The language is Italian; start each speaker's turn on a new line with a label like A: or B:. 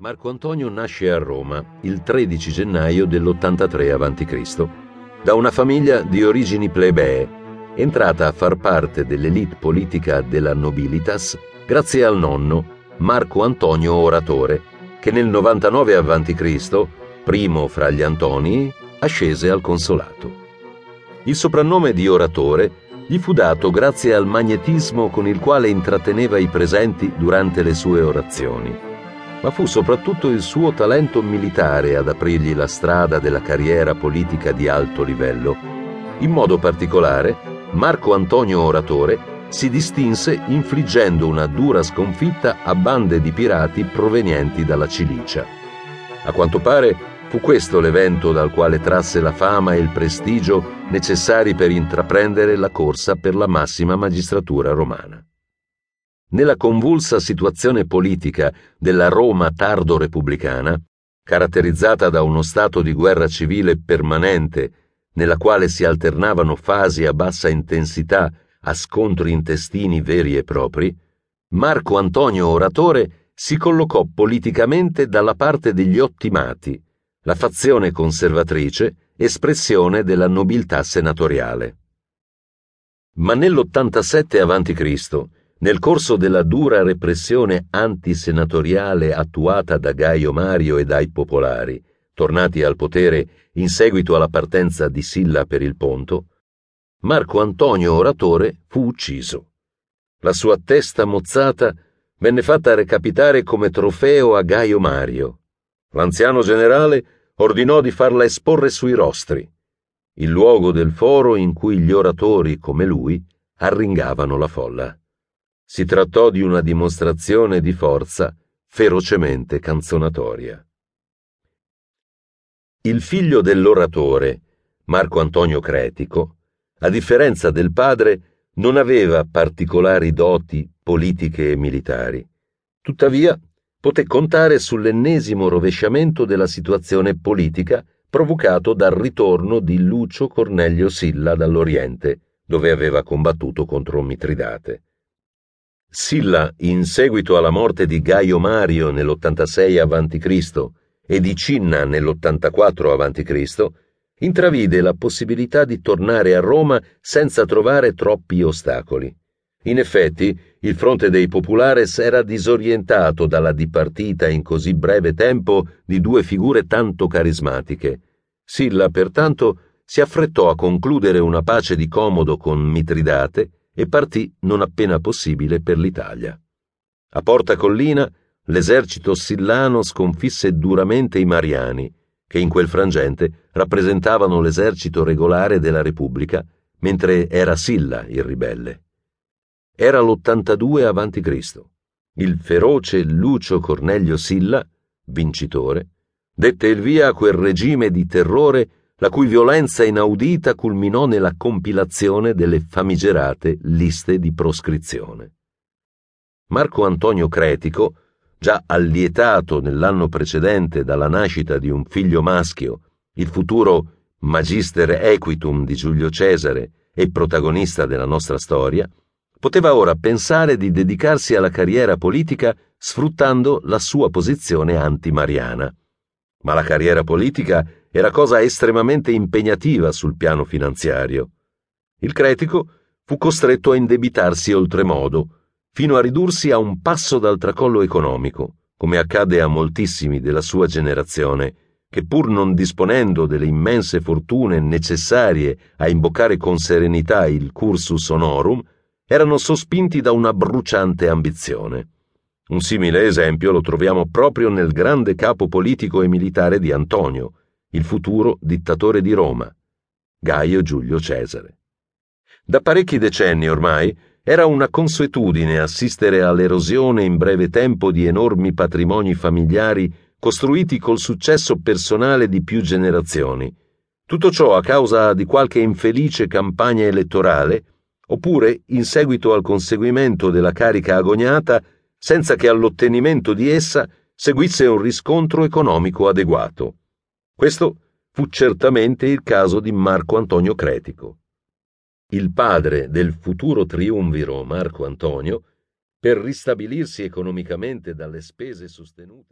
A: Marco Antonio nasce a Roma il 13 gennaio dell'83 a.C. da una famiglia di origini plebee, entrata a far parte dell'elite politica della nobilitas grazie al nonno Marco Antonio Oratore, che nel 99 a.C., primo fra gli Antonii, ascese al consolato. Il soprannome di Oratore gli fu dato grazie al magnetismo con il quale intratteneva i presenti durante le sue orazioni ma fu soprattutto il suo talento militare ad aprirgli la strada della carriera politica di alto livello. In modo particolare, Marco Antonio Oratore si distinse infliggendo una dura sconfitta a bande di pirati provenienti dalla Cilicia. A quanto pare fu questo l'evento dal quale trasse la fama e il prestigio necessari per intraprendere la corsa per la massima magistratura romana. Nella convulsa situazione politica della Roma tardo repubblicana, caratterizzata da uno stato di guerra civile permanente, nella quale si alternavano fasi a bassa intensità a scontri intestini veri e propri, Marco Antonio Oratore si collocò politicamente dalla parte degli ottimati, la fazione conservatrice, espressione della nobiltà senatoriale. Ma nell'87 a.C., nel corso della dura repressione antisenatoriale attuata da Gaio Mario e dai popolari, tornati al potere in seguito alla partenza di Silla per il Ponto, Marco Antonio Oratore fu ucciso. La sua testa mozzata venne fatta recapitare come trofeo a Gaio Mario. L'anziano generale ordinò di farla esporre sui rostri, il luogo del foro in cui gli oratori, come lui, arringavano la folla. Si trattò di una dimostrazione di forza ferocemente canzonatoria. Il figlio dell'oratore, Marco Antonio Cretico, a differenza del padre, non aveva particolari doti politiche e militari. Tuttavia, poté contare sull'ennesimo rovesciamento della situazione politica provocato dal ritorno di Lucio Cornelio Silla dall'Oriente, dove aveva combattuto contro Mitridate. Silla, in seguito alla morte di Gaio Mario nell'86 a.C. e di Cinna nell'84 a.C., intravide la possibilità di tornare a Roma senza trovare troppi ostacoli. In effetti, il fronte dei Populares era disorientato dalla dipartita in così breve tempo di due figure tanto carismatiche. Silla, pertanto, si affrettò a concludere una pace di comodo con Mitridate e partì non appena possibile per l'Italia. A Porta Collina l'esercito sillano sconfisse duramente i Mariani, che in quel frangente rappresentavano l'esercito regolare della Repubblica, mentre era Silla il ribelle. Era l'82 a.C. Il feroce Lucio Cornelio Silla, vincitore, dette il via a quel regime di terrore la cui violenza inaudita culminò nella compilazione delle famigerate liste di proscrizione. Marco Antonio Cretico, già allietato nell'anno precedente dalla nascita di un figlio maschio, il futuro Magister Equitum di Giulio Cesare e protagonista della nostra storia, poteva ora pensare di dedicarsi alla carriera politica sfruttando la sua posizione antimariana. Ma la carriera politica era cosa estremamente impegnativa sul piano finanziario. Il cretico fu costretto a indebitarsi oltremodo, fino a ridursi a un passo dal tracollo economico, come accade a moltissimi della sua generazione, che pur non disponendo delle immense fortune necessarie a imboccare con serenità il cursus honorum, erano sospinti da una bruciante ambizione. Un simile esempio lo troviamo proprio nel grande capo politico e militare di Antonio, il futuro dittatore di Roma, Gaio Giulio Cesare. Da parecchi decenni ormai era una consuetudine assistere all'erosione in breve tempo di enormi patrimoni familiari costruiti col successo personale di più generazioni. Tutto ciò a causa di qualche infelice campagna elettorale, oppure in seguito al conseguimento della carica agognata, senza che all'ottenimento di essa seguisse un riscontro economico adeguato. Questo fu certamente il caso di Marco Antonio Cretico. Il padre del futuro triumviro Marco Antonio, per ristabilirsi economicamente dalle spese sostenute